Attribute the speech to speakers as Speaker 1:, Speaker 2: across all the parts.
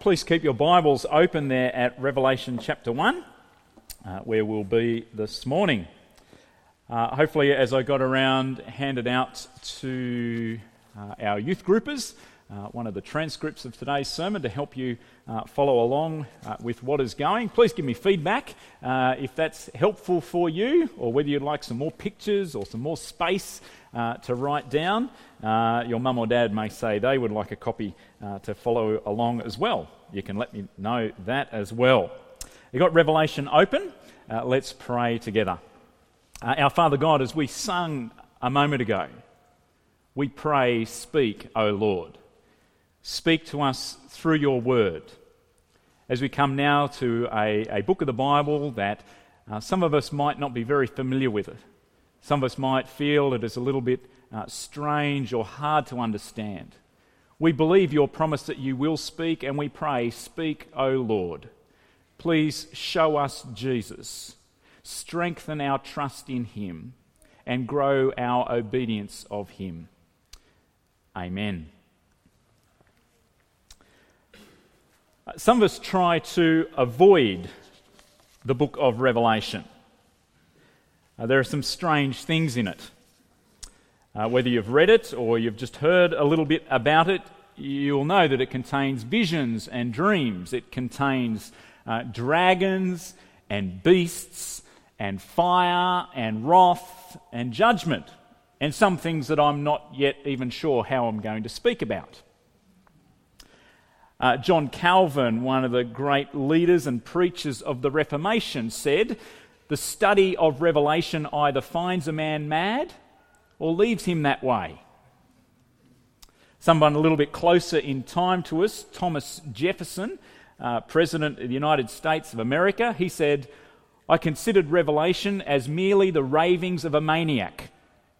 Speaker 1: please keep your Bibles open there at Revelation chapter 1, uh, where we'll be this morning. Uh, hopefully, as I got around, handed out to uh, our youth groupers uh, one of the transcripts of today's sermon to help you uh, follow along uh, with what is going. Please give me feedback if that's helpful for you, or whether you'd like some more pictures or some more space to write down. Your mum or dad may say they would like a copy to follow along as well. You can let me know that as well. You got Revelation open. let's pray together. Uh, our Father God, as we sung a moment ago, we pray, Speak, O Lord. Speak to us through your word. As we come now to a, a book of the Bible that uh, some of us might not be very familiar with it, some of us might feel it is a little bit uh, strange or hard to understand. We believe your promise that you will speak, and we pray, Speak, O Lord. Please show us Jesus strengthen our trust in Him, and grow our obedience of Him. Amen. Some of us try to avoid the book of Revelation. Uh, there are some strange things in it. Uh, whether you've read it or you've just heard a little bit about it, you'll know that it contains visions and dreams. It contains uh, dragons and beasts and fire and wrath and judgment, and some things that I'm not yet even sure how I'm going to speak about. Uh, John Calvin, one of the great leaders and preachers of the Reformation, said, The study of Revelation either finds a man mad or leaves him that way. Someone a little bit closer in time to us, Thomas Jefferson, uh, President of the United States of America, he said, I considered Revelation as merely the ravings of a maniac,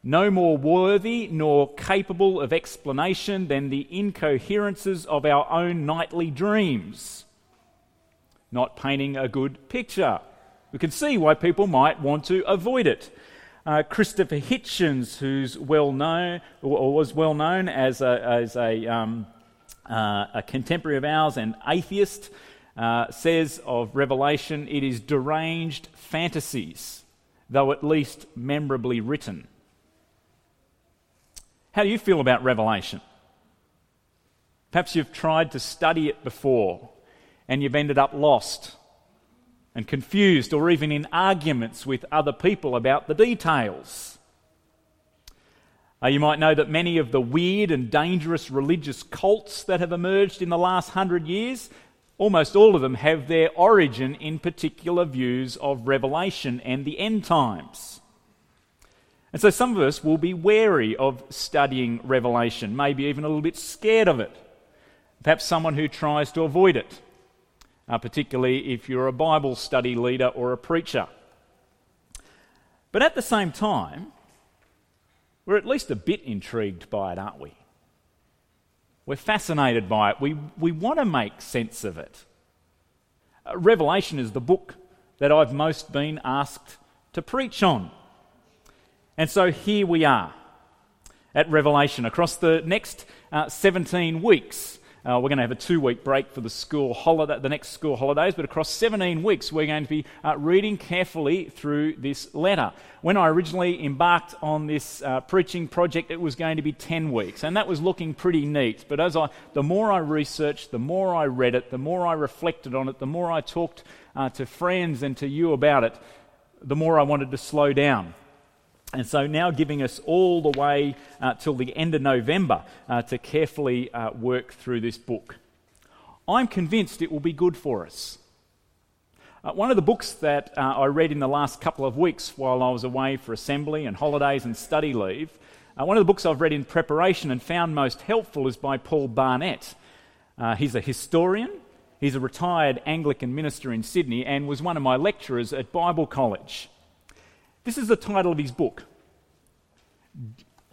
Speaker 1: no more worthy nor capable of explanation than the incoherences of our own nightly dreams. Not painting a good picture. We can see why people might want to avoid it. Uh, Christopher Hitchens, who's well known or was well known as a, as a, um, uh, a contemporary of ours and atheist, uh, says of Revelation, it is deranged fantasies, though at least memorably written. How do you feel about Revelation? Perhaps you've tried to study it before and you've ended up lost and confused or even in arguments with other people about the details. Uh, you might know that many of the weird and dangerous religious cults that have emerged in the last hundred years almost all of them have their origin in particular views of Revelation and the end times. And so some of us will be wary of studying Revelation, maybe even a little bit scared of it. Perhaps someone who tries to avoid it, uh, particularly if you're a Bible study leader or a preacher. But at the same time, we're at least a bit intrigued by it, aren't we? We're fascinated by it. We, we want to make sense of it. Uh, Revelation is the book that I've most been asked to preach on. And so here we are at Revelation. Across the next uh, 17 weeks, uh, we're going to have a two week break for the school holiday, the next school holidays, but across 17 weeks, we're going to be uh, reading carefully through this letter. When I originally embarked on this uh, preaching project, it was going to be 10 weeks, and that was looking pretty neat. But as I, the more I researched, the more I read it, the more I reflected on it, the more I talked uh, to friends and to you about it, the more I wanted to slow down. And so now giving us all the way uh, till the end of November uh, to carefully uh, work through this book. I'm convinced it will be good for us. Uh, one of the books that uh, I read in the last couple of weeks while I was away for assembly and holidays and study leave, uh, one of the books I've read in preparation and found most helpful is by Paul Barnett. he's a historian, he's a retired Anglican minister in Sydney, and was one of my lecturers at Bible College. This is the title of his book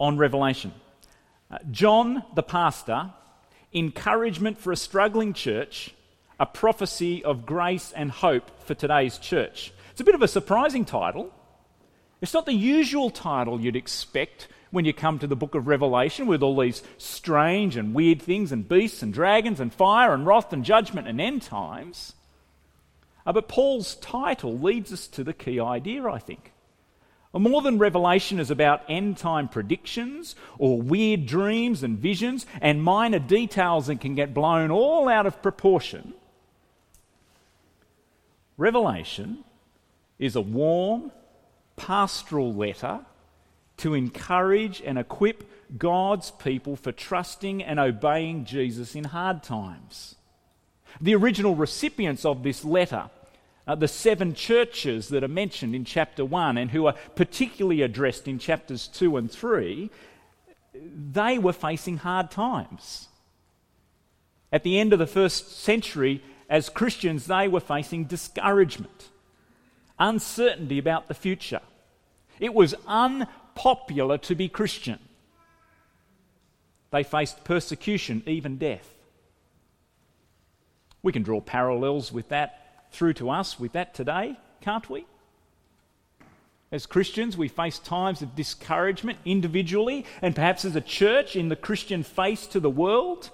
Speaker 1: on Revelation. Uh, John the Pastor, Encouragement for a Struggling Church, a Prophecy of Grace and Hope for Today's Church. It's a bit of a surprising title. It's not the usual title you'd expect when you come to the book of Revelation with all these strange and weird things and beasts and dragons and fire and wrath and judgment and end times. Uh, but Paul's title leads us to the key idea, I think. More than Revelation is about end time predictions or weird dreams and visions and minor details that can get blown all out of proportion. Revelation is a warm, pastoral letter to encourage and equip God's people for trusting and obeying Jesus in hard times. The original recipients of this letter, uh, the seven churches that are mentioned in chapter 1 and who are particularly addressed in chapters 2 and 3, they were facing hard times. At the end of the first century, as Christians, they were facing discouragement, uncertainty about the future. It was unpopular to be Christian. They faced persecution, even death. We can draw parallels with that through to us, with that today, can't we? As Christians, we face times of discouragement individually and perhaps as a church in the Christian face to the world.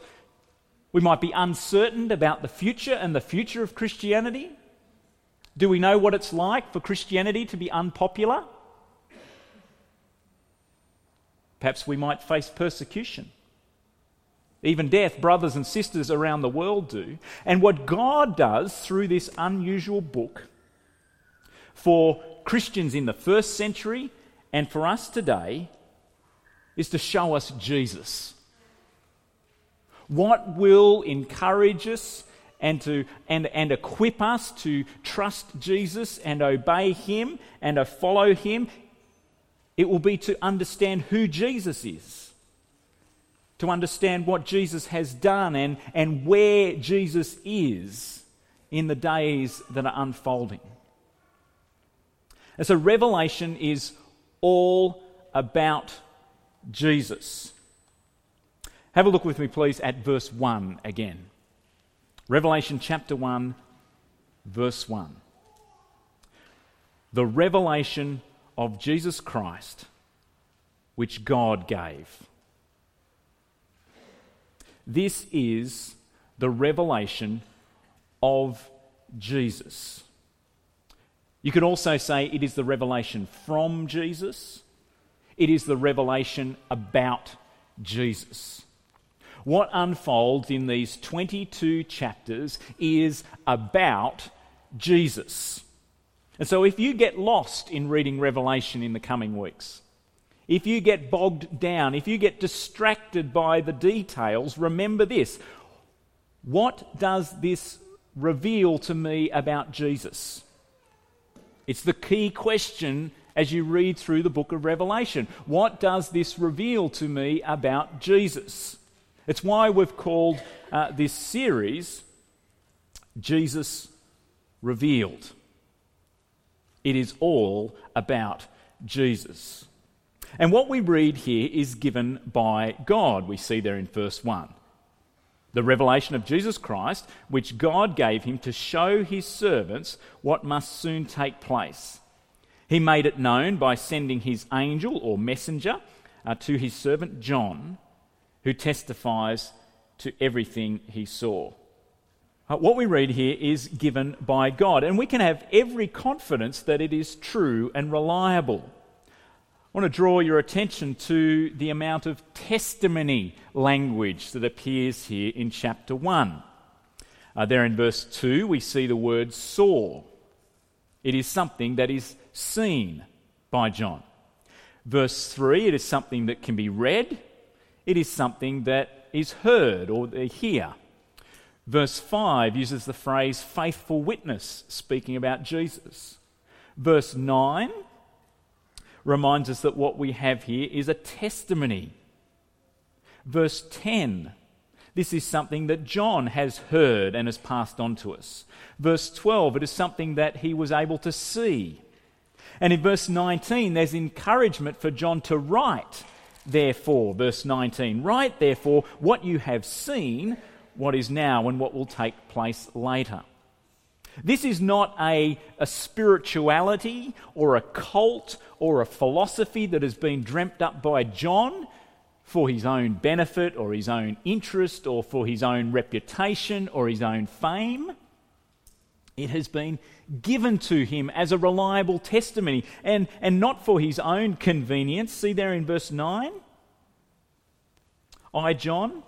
Speaker 1: We might be uncertain about the future and the future of Christianity. Do we know what it's like for Christianity to be unpopular? Perhaps we might face persecution. Even death, brothers and sisters around the world do. And what God does through this unusual book for Christians in the first century and for us today is to show us Jesus. What will encourage us and, to, and, and equip us to trust Jesus and obey Him and to follow Him it will be to understand who Jesus is, to understand what Jesus has done and, and where Jesus is in the days that are unfolding. And so, Revelation is all about Jesus. Have a look with me, please, at verse 1 again. Revelation chapter 1, verse 1. The revelation of Jesus Christ, which God gave. This is the revelation of Jesus. You could also say it is the revelation from Jesus, it is the revelation about Jesus. What unfolds in these 22 chapters is about Jesus. And so, if you get lost in reading Revelation in the coming weeks, if you get bogged down, if you get distracted by the details, remember this. What does this reveal to me about Jesus? It's the key question as you read through the book of Revelation. What does this reveal to me about Jesus? It's why we've called uh, this series Jesus Revealed. It is all about Jesus. And what we read here is given by God. We see there in verse 1. The revelation of Jesus Christ, which God gave him to show his servants what must soon take place. He made it known by sending his angel or messenger uh, to his servant John, who testifies to everything he saw. Uh, what we read here is given by God, and we can have every confidence that it is true and reliable. I want to draw your attention to the amount of testimony language that appears here in chapter 1. Uh, there in verse 2, we see the word saw. It is something that is seen by John. Verse 3, it is something that can be read, it is something that is heard or hear. Verse 5 uses the phrase faithful witness, speaking about Jesus. Verse 9 reminds us that what we have here is a testimony. Verse 10 this is something that John has heard and has passed on to us. Verse 12, it is something that he was able to see. And in verse 19, there's encouragement for John to write, therefore, verse 19, write, therefore, what you have seen what is now and what will take place later. This is not a, a spirituality or a cult or a philosophy that has been dreamt up by John for his own benefit or his own interest or for his own reputation or his own fame. It has been given to him as a reliable testimony and, and not for his own convenience. See there in verse 9? I, John,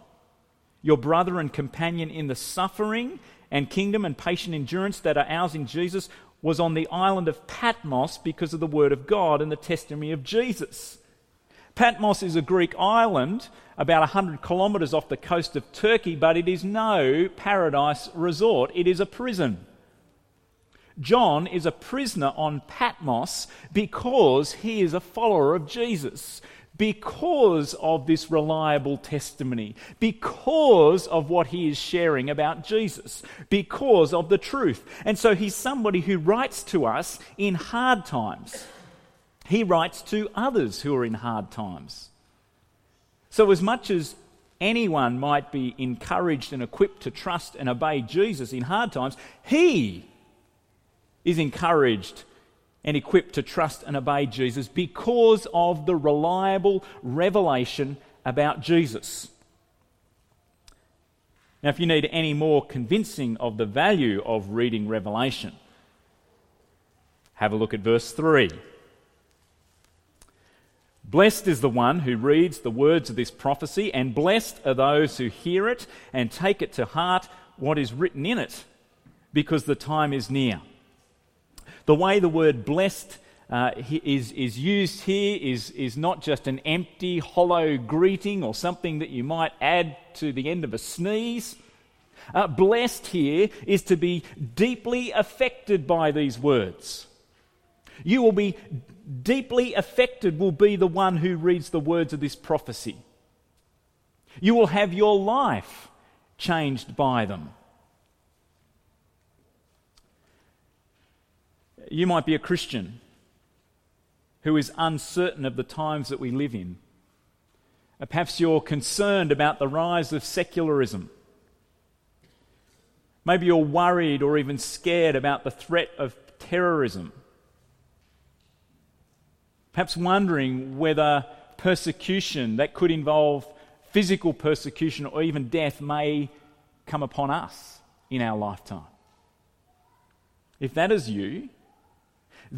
Speaker 1: your brother and companion in the suffering and kingdom and patient endurance that are ours in Jesus, was on the island of Patmos because of the word of God and the testimony of Jesus. Patmos is a Greek island about 100 kilometres off the coast of Turkey, but it is no paradise resort. It is a prison. John is a prisoner on Patmos because he is a follower of Jesus because of this reliable testimony, because of what he is sharing about Jesus, because of the truth. And so he's somebody who writes to us in hard times. He writes to others who are in hard times. So, as much as anyone might be encouraged and equipped to trust and obey Jesus in hard times, he is encouraged and equipped to trust and obey Jesus because of the reliable revelation about Jesus. Now, if you need any more convincing of the value of reading Revelation, have a look at verse 3. Blessed is the one who reads the words of this prophecy, and blessed are those who hear it and take it to heart what is written in it, because the time is near. The way the word blessed uh, is, is used here is, is not just an empty, hollow greeting or something that you might add to the end of a sneeze. Uh, blessed here is to be deeply affected by these words. You will be deeply affected, will be the one who reads the words of this prophecy. You will have your life changed by them. You might be a Christian who is uncertain of the times that we live in. Uh, perhaps you're concerned about the rise of secularism. Maybe you're worried or even scared about the threat of terrorism. Perhaps wondering whether persecution that could involve physical persecution or even death may come upon us in our lifetime. If that is you,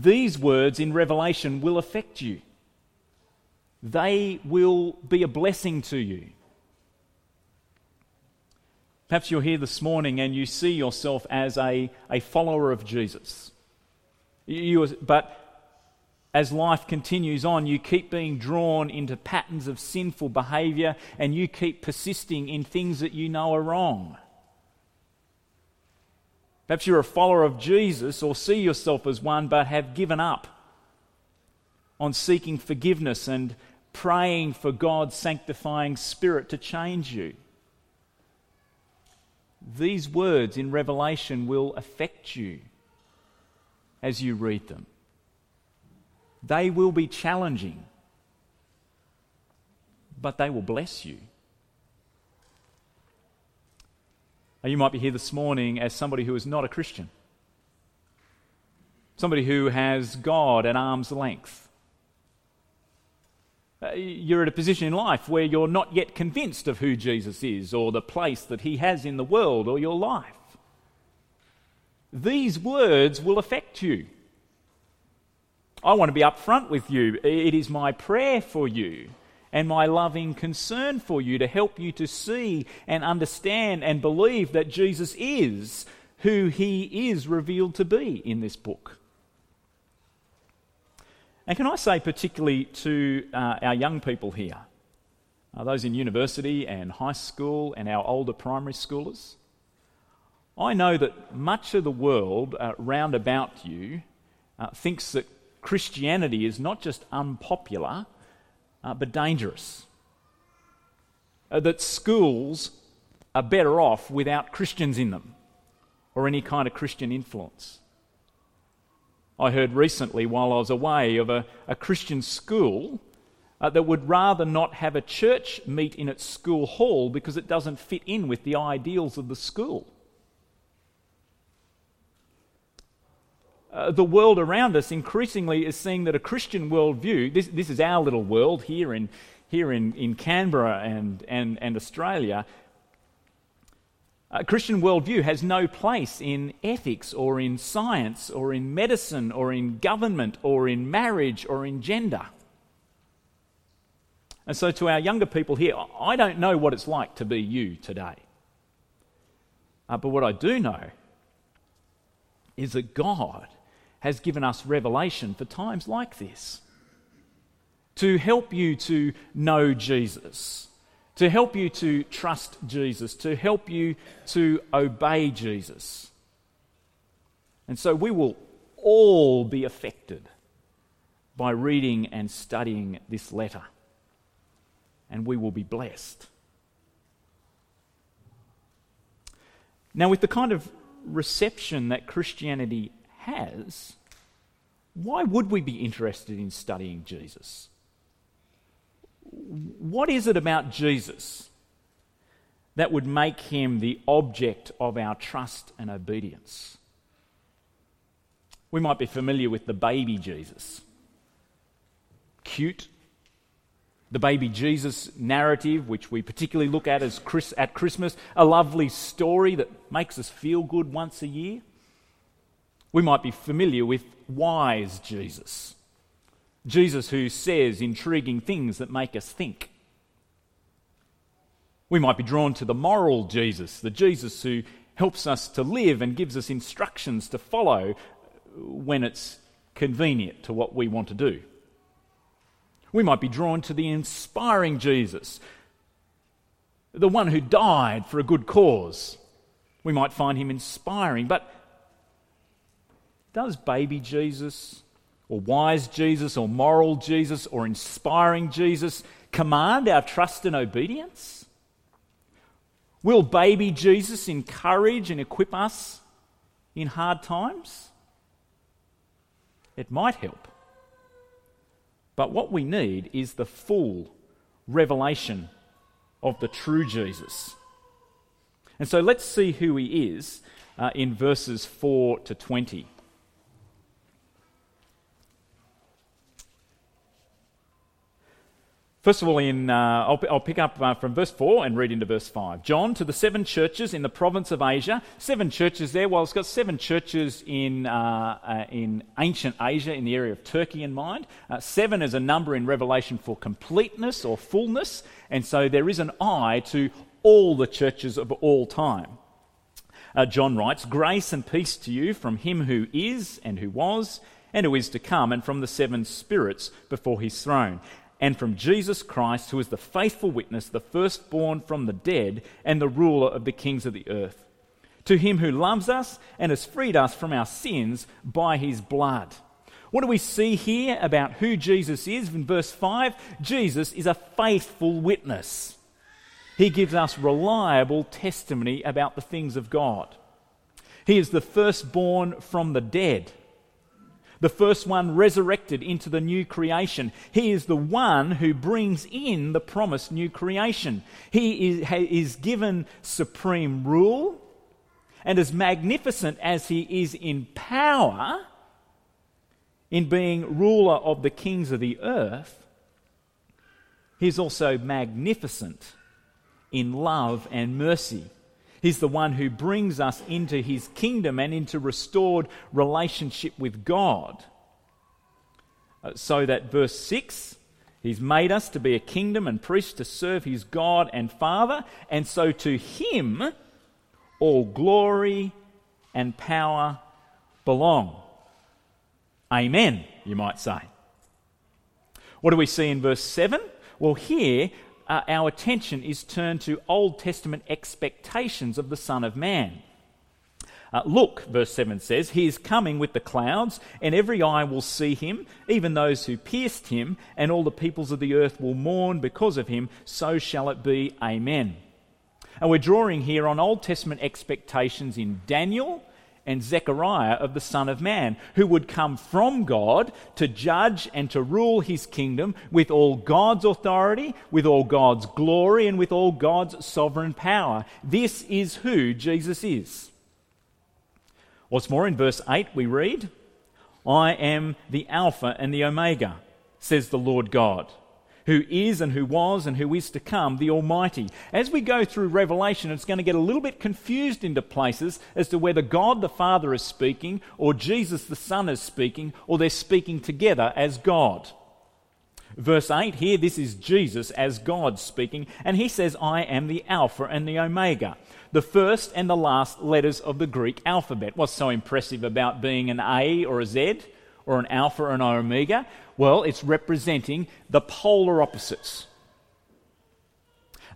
Speaker 1: these words in Revelation will affect you. They will be a blessing to you. Perhaps you're here this morning and you see yourself as a, a follower of Jesus. You, but as life continues on, you keep being drawn into patterns of sinful behavior and you keep persisting in things that you know are wrong. Perhaps you're a follower of Jesus or see yourself as one but have given up on seeking forgiveness and praying for God's sanctifying spirit to change you. These words in Revelation will affect you as you read them. They will be challenging, but they will bless you. You might be here this morning as somebody who is not a Christian, somebody who has God at arm's length. Uh, you're at a position in life where you're not yet convinced of who Jesus is or the place that he has in the world or your life. These words will affect you. I want to be upfront with you. It is my prayer for you and my loving concern for you to help you to see and understand and believe that Jesus is who he is revealed to be in this book. And can I say, particularly to uh, our young people here, uh, those in university and high school and our older primary schoolers, I know that much of the world uh, round about you uh, thinks that Christianity is not just unpopular uh, but dangerous. Uh, that schools are better off without Christians in them or any kind of Christian influence. I heard recently while I was away of a, a Christian school uh, that would rather not have a church meet in its school hall because it doesn't fit in with the ideals of the school. Uh, the world around us increasingly is seeing that a Christian worldview, this, this is our little world here in, here in, in Canberra and, and, and Australia, a Christian worldview has no place in ethics or in science or in medicine or in government or in marriage or in gender. And so, to our younger people here, I don't know what it's like to be you today. Uh, but what I do know is that God has given us revelation for times like this to help you to know Jesus, to help you to trust Jesus, to help you to obey Jesus. And so we will all be affected by reading and studying this letter, and we will be blessed. Now, with the kind of reception that Christianity has, why would we be interested in studying Jesus? What is it about Jesus that would make him the object of our trust and obedience? We might be familiar with the baby Jesus. Cute, the baby Jesus narrative, which we particularly look at as Chris, at Christmas, a lovely story that makes us feel good once a year. We might be familiar with wise Jesus, Jesus who says intriguing things that make us think. We might be drawn to the moral Jesus, the Jesus who helps us to live and gives us instructions to follow when it's convenient to what we want to do. We might be drawn to the inspiring Jesus, the one who died for a good cause. We might find him inspiring. But does baby Jesus, or wise Jesus, or moral Jesus, or inspiring Jesus command our trust and obedience? Will baby Jesus encourage and equip us in hard times? It might help. But what we need is the full revelation of the true Jesus. And so let's see who he is uh, in verses 4 to 20. First of all, in, uh, I'll, I'll, pick up uh, from verse 4 and read into verse 5. John to the seven churches in the province of Asia. Seven churches there. Well, it's got seven churches in, uh, uh in ancient Asia, in the area of Turkey in mind. Uh, seven is a number in Revelation for completeness or fullness. And so there is an eye to all the churches of all time. Uh, John writes, Grace and peace to you from him who is and who was and who is to come, and from the seven spirits before his throne and from Jesus Christ, who is the faithful witness, the firstborn from the dead, and the ruler of the kings of the earth. To him who loves us and has freed us from our sins by his blood. What do we see here about who Jesus is? In verse 5, Jesus is a faithful witness. He gives us reliable testimony about the things of God. He is the firstborn from the dead the first one resurrected into the new creation. He is the one who brings in the promised new creation. He is, is given supreme rule, and as magnificent as he is in power, in being ruler of the kings of the earth, he is also magnificent in love and mercy. He's the one who brings us into his kingdom and into restored relationship with God. Uh, so that verse 6 He's made us to be a kingdom and priests to serve his God and Father, and so to him all glory and power belong. Amen, you might say. What do we see in verse 7? Well, here uh, our attention is turned to Old Testament expectations of the Son of Man. Uh, look, verse 7 says, He is coming with the clouds, and every eye will see him, even those who pierced him, and all the peoples of the earth will mourn because of him. So shall it be. Amen. And we're drawing here on Old Testament expectations in Daniel and Zechariah of the Son of Man, who would come from God to judge and to rule his kingdom with all God's authority, with all God's glory, and with all God's sovereign power. This is who Jesus is. What's more, in verse 8 we read, I am the Alpha and the Omega, says the Lord God, who is and who was and who is to come, the Almighty. As we go through Revelation, it's going to get a little bit confused into places as to whether God the Father is speaking, or Jesus the Son is speaking, or they're speaking together as God. Verse 8 here, this is Jesus as God speaking, and he says, I am the Alpha and the Omega the first and the last letters of the Greek alphabet. What's so impressive about being an A or a Z or an alpha and an omega? Well, it's representing the polar opposites.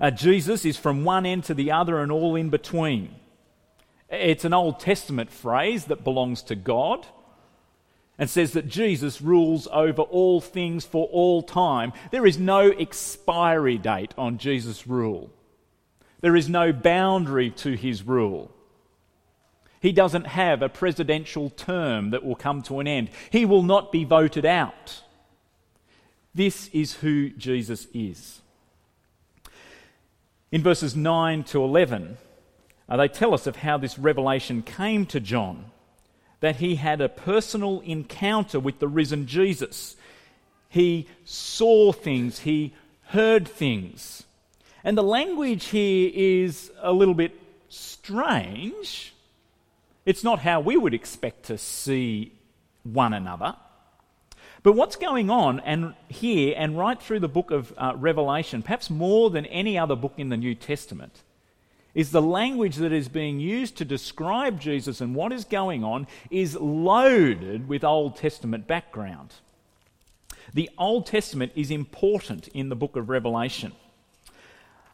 Speaker 1: Uh, Jesus is from one end to the other and all in between. It's an Old Testament phrase that belongs to God and says that Jesus rules over all things for all time. There is no expiry date on Jesus' rule. There is no boundary to his rule. He doesn't have a presidential term that will come to an end. He will not be voted out. This is who Jesus is. In verses 9 to 11, uh, they tell us of how this revelation came to John that he had a personal encounter with the risen Jesus. He saw things, he heard things. And the language here is a little bit strange. It's not how we would expect to see one another. But what's going on and here and right through the book of uh, Revelation, perhaps more than any other book in the New Testament, is the language that is being used to describe Jesus and what is going on is loaded with Old Testament background. The Old Testament is important in the book of Revelation.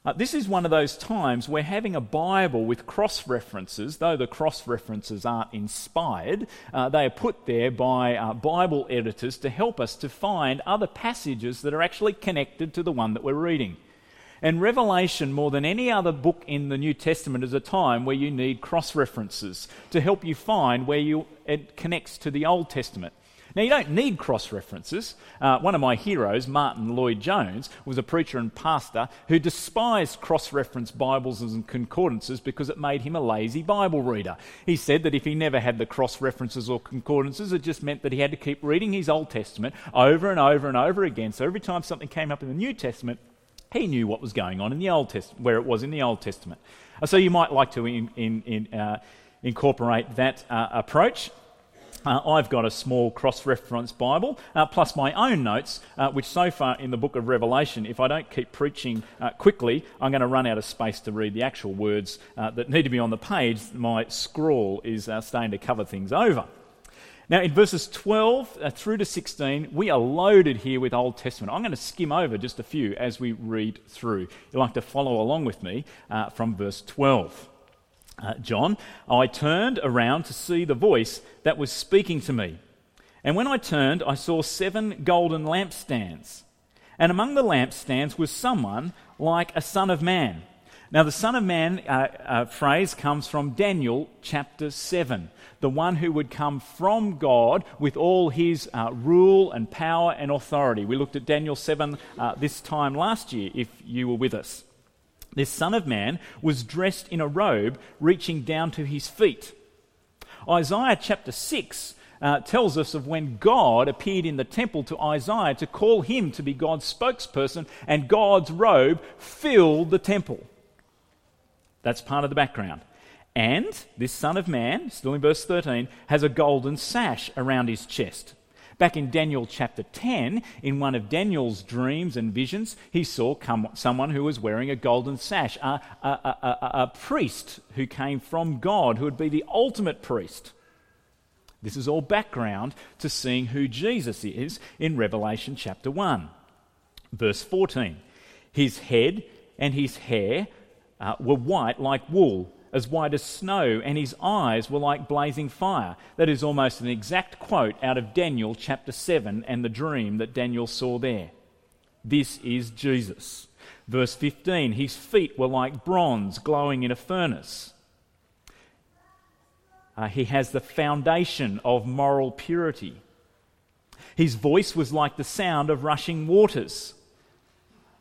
Speaker 1: Uh, this is one of those times where having a Bible with cross references, though the cross references aren't inspired, uh, they are put there by uh, Bible editors to help us to find other passages that are actually connected to the one that we're reading. And Revelation, more than any other book in the New Testament, is a time where you need cross references to help you find where you, it connects to the Old Testament. Now, you don't need cross references. Uh, one of my heroes, Martyn Lloyd-Jones, was a preacher and pastor who despised cross reference Bibles and concordances because it made him a lazy Bible reader. He said that if he never had the cross references or concordances, it just meant that he had to keep reading his Old Testament over and over and over again. So every time something came up in the New Testament, he knew what was going on in the Old Testament, where it was in the Old Testament. Uh, so you might like to in, in, in, uh, incorporate that uh, approach. Uh, I've got a small cross reference Bible, uh, plus my own notes, uh, which so far in the book of Revelation, if I don't keep preaching uh, quickly, I'm going to run out of space to read the actual words uh, that need to be on the page. My scrawl is uh, starting to cover things over. Now, in verses 12 through to 16, we are loaded here with Old Testament. I'm going to skim over just a few as we read through. You'll like to follow along with me from verse 12 uh, John, I turned around to see the voice that was speaking to me. And when I turned, I saw seven golden lampstands. And among the lampstands was someone like a son of man. Now, the Son of Man uh, uh, phrase comes from Daniel chapter 7, the one who would come from God with all his uh, rule and power and authority. We looked at Daniel 7 uh, this time last year, if you were with us. This Son of Man was dressed in a robe reaching down to his feet. Isaiah chapter 6 uh, tells us of when God appeared in the temple to Isaiah to call him to be God's spokesperson, and God's robe filled the temple. That's part of the background. And this Son of Man, still in verse 13, has a golden sash around his chest. Back in Daniel chapter 10, in one of Daniel's dreams and visions, he saw come, someone who was wearing a golden sash, a, a, a, a priest who came from God, who would be the ultimate priest. This is all background to seeing who Jesus is in Revelation chapter 1. Verse 14 His head and his hair uh, were white like wool as white as snow, and his eyes were like blazing fire. That is almost an exact quote out of Daniel chapter 7 and the dream that Daniel saw there. This is Jesus. Verse 15 His feet were like bronze glowing in a furnace. Uh, he has the foundation of moral purity. His voice was like the sound of rushing waters.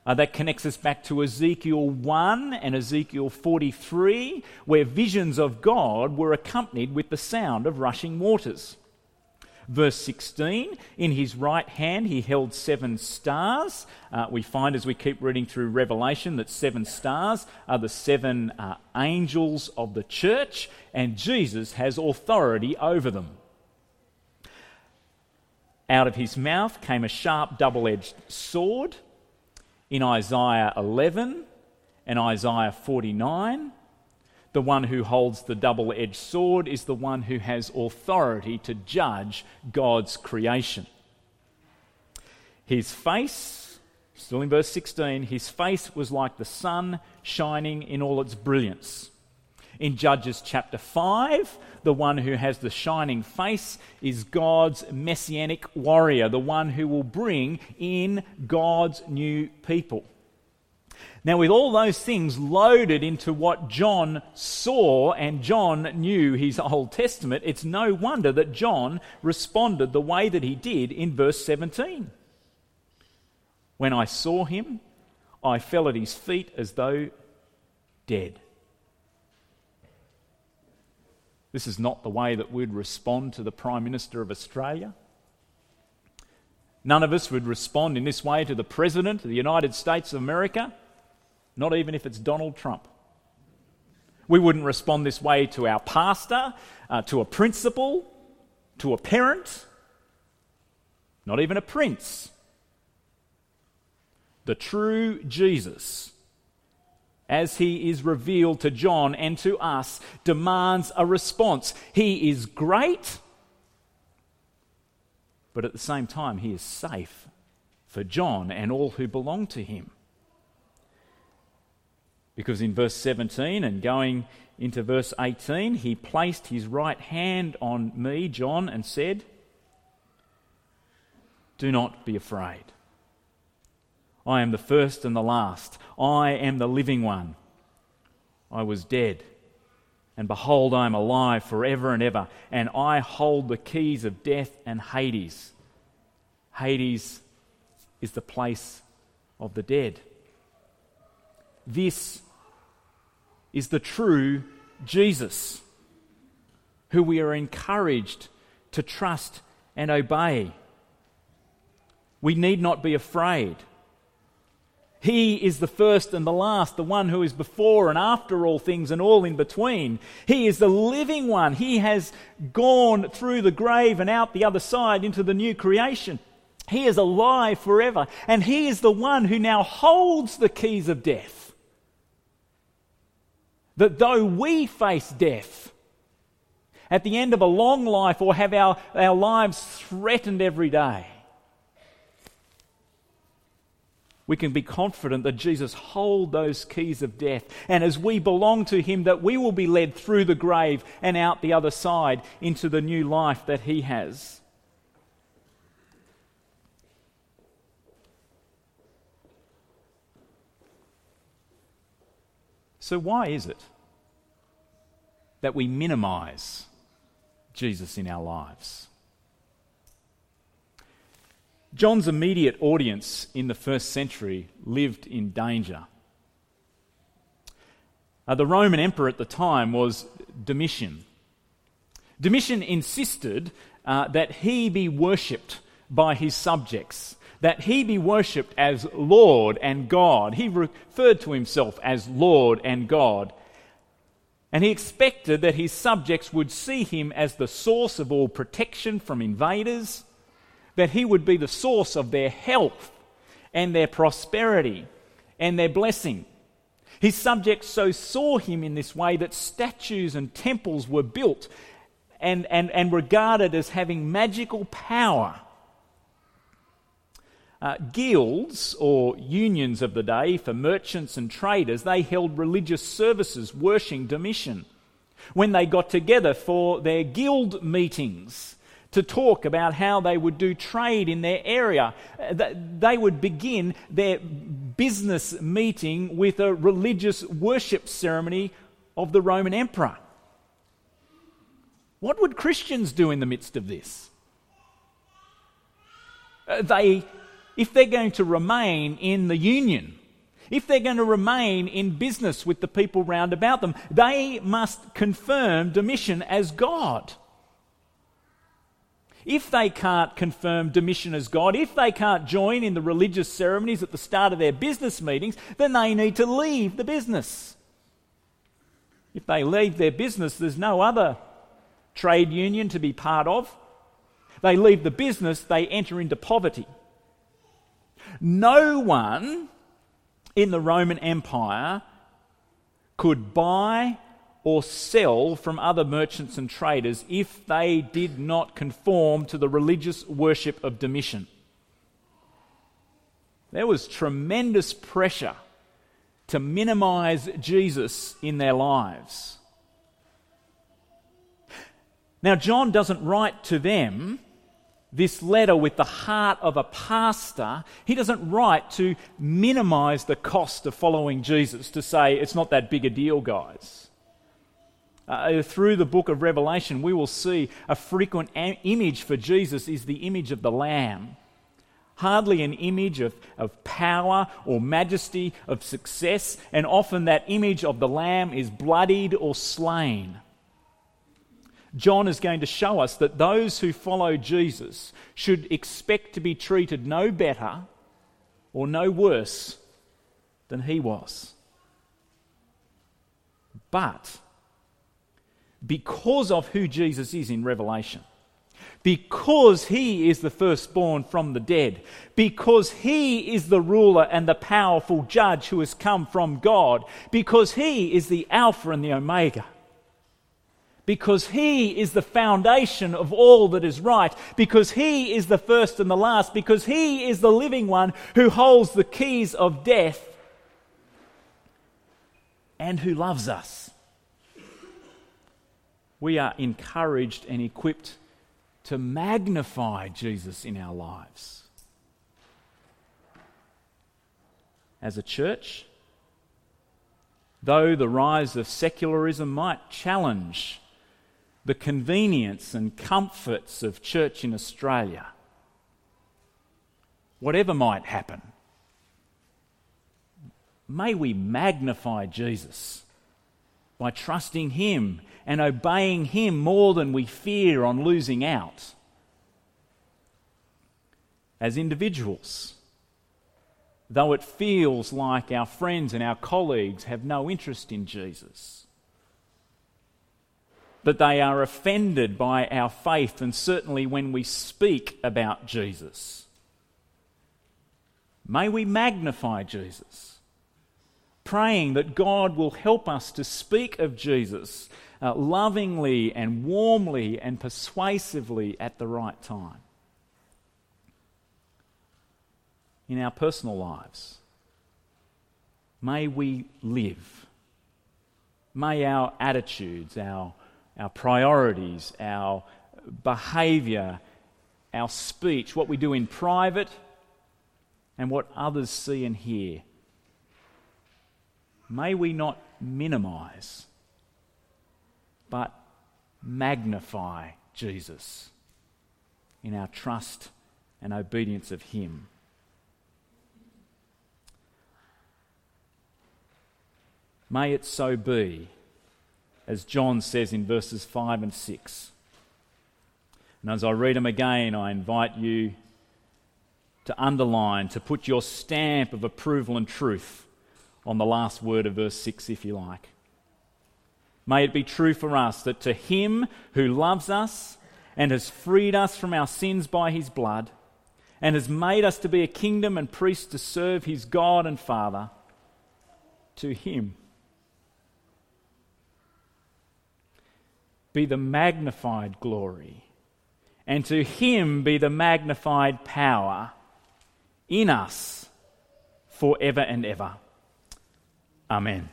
Speaker 1: Uh, that connects us back to Ezekiel 1 and Ezekiel 43, where visions of God were accompanied with the sound of rushing waters. Verse 16, in his right hand he held seven stars. Uh, we find as we keep reading through Revelation that seven stars are the seven uh, angels of the church, and Jesus has authority over them. Out of his mouth came a sharp double edged sword. In Isaiah 11 and Isaiah 49, the one who holds the double edged sword is the one who has authority to judge God's creation. His face, still in verse 16, his face was like the sun shining in all its brilliance. In Judges chapter 5, the one who has the shining face is God's messianic warrior, the one who will bring in God's new people. Now, with all those things loaded into what John saw and John knew his Old Testament, it's no wonder that John responded the way that he did in verse 17. When I saw him, I fell at his feet as though dead. This is not the way that we'd respond to the Prime Minister of Australia. None of us would respond in this way to the President of the United States of America not even if it's Donald Trump. We wouldn't respond this way to our pastor, uh, to a principal, to a parent, not even a prince. The true Jesus, as he is revealed to John and to us, demands a response. He is great, but at the same time, he is safe for John and all who belong to him. Because in verse 17 and going into verse 18, he placed his right hand on me, John, and said, Do not be afraid. I am the first and the last. I am the living one. I was dead, and behold, I am alive forever and ever, and I hold the keys of death and Hades. Hades is the place of the dead. This is the true Jesus, who we are encouraged to trust and obey. We need not be afraid. He is the first and the last, the one who is before and after all things and all in between. He is the living one. He has gone through the grave and out the other side into the new creation. He is alive forever. And He is the one who now holds the keys of death that though we face death at the end of a long life or have our, our lives threatened every day, we can be confident that Jesus holds those keys of death. And as we belong to him, that we will be led through the grave and out the other side into the new life that he has. So, why is it that we minimize Jesus in our lives? John's immediate audience in the first century lived in danger. Uh, the Roman emperor at the time was Domitian. Domitian insisted uh, that he be worshipped by his subjects that he be worshipped as Lord and God. He referred to himself as Lord and God. And he expected that his subjects would see him as the source of all protection from invaders, that he would be the source of their health and their prosperity and their blessing. His subjects so saw him in this way that statues and temples were built and, and, and regarded as having magical power uh, guilds or unions of the day for merchants and traders, they held religious services worshipping Domitian. When they got together for their guild meetings to talk about how they would do trade in their area, uh, they would begin their business meeting with a religious worship ceremony of the Roman emperor. What would Christians do in the midst of this? Uh, they if they're going to remain in the union, if they're going to remain in business with the people round about them, they must confirm Domitian as God. If they can't confirm Domitian as God, if they can't join in the religious ceremonies at the start of their business meetings, then they need to leave the business. If they leave their business, there's no other trade union to be part of. They leave the business, they enter into poverty. No one in the Roman Empire could buy or sell from other merchants and traders if they did not conform to the religious worship of Domitian. There was tremendous pressure to minimize Jesus in their lives. Now, John doesn't write to them this letter with the heart of a pastor, he doesn't write to minimize the cost of following Jesus, to say it's not that big a deal, guys. Uh, through the book of Revelation, we will see a frequent a- image for Jesus is the image of the Lamb. Hardly an image of, of power or majesty, of success, and often that image of the Lamb is bloodied or slain. John is going to show us that those who follow Jesus should expect to be treated no better or no worse than he was. But because of who Jesus is in Revelation, because he is the firstborn from the dead, because he is the ruler and the powerful judge who has come from God, because he is the Alpha and the Omega. Because He is the foundation of all that is right, because He is the first and the last, because He is the living one who holds the keys of death and who loves us. We are encouraged and equipped to magnify Jesus in our lives. As a church, though the rise of secularism might challenge the convenience and comforts of church in Australia. Whatever might happen, may we magnify Jesus by trusting Him and obeying Him more than we fear on losing out. As individuals, though it feels like our friends and our colleagues have no interest in Jesus that they are offended by our faith, and certainly when we speak about Jesus. May we magnify Jesus, praying that God will help us to speak of Jesus uh, lovingly and warmly and persuasively at the right time. In our personal lives, may we live. May our attitudes, our our priorities, our behavior, our speech, what we do in private, and what others see and hear. May we not minimize, but magnify Jesus in our trust and obedience of Him. May it so be as John says in verses 5 and 6. And as I read them again, I invite you to underline, to put your stamp of approval and truth on the last word of verse 6, if you like. May it be true for us that to him who loves us and has freed us from our sins by his blood, and has made us to be a kingdom and priests to serve his God and Father, to him be the magnified glory, and to him be the magnified power in us forever and ever. Amen.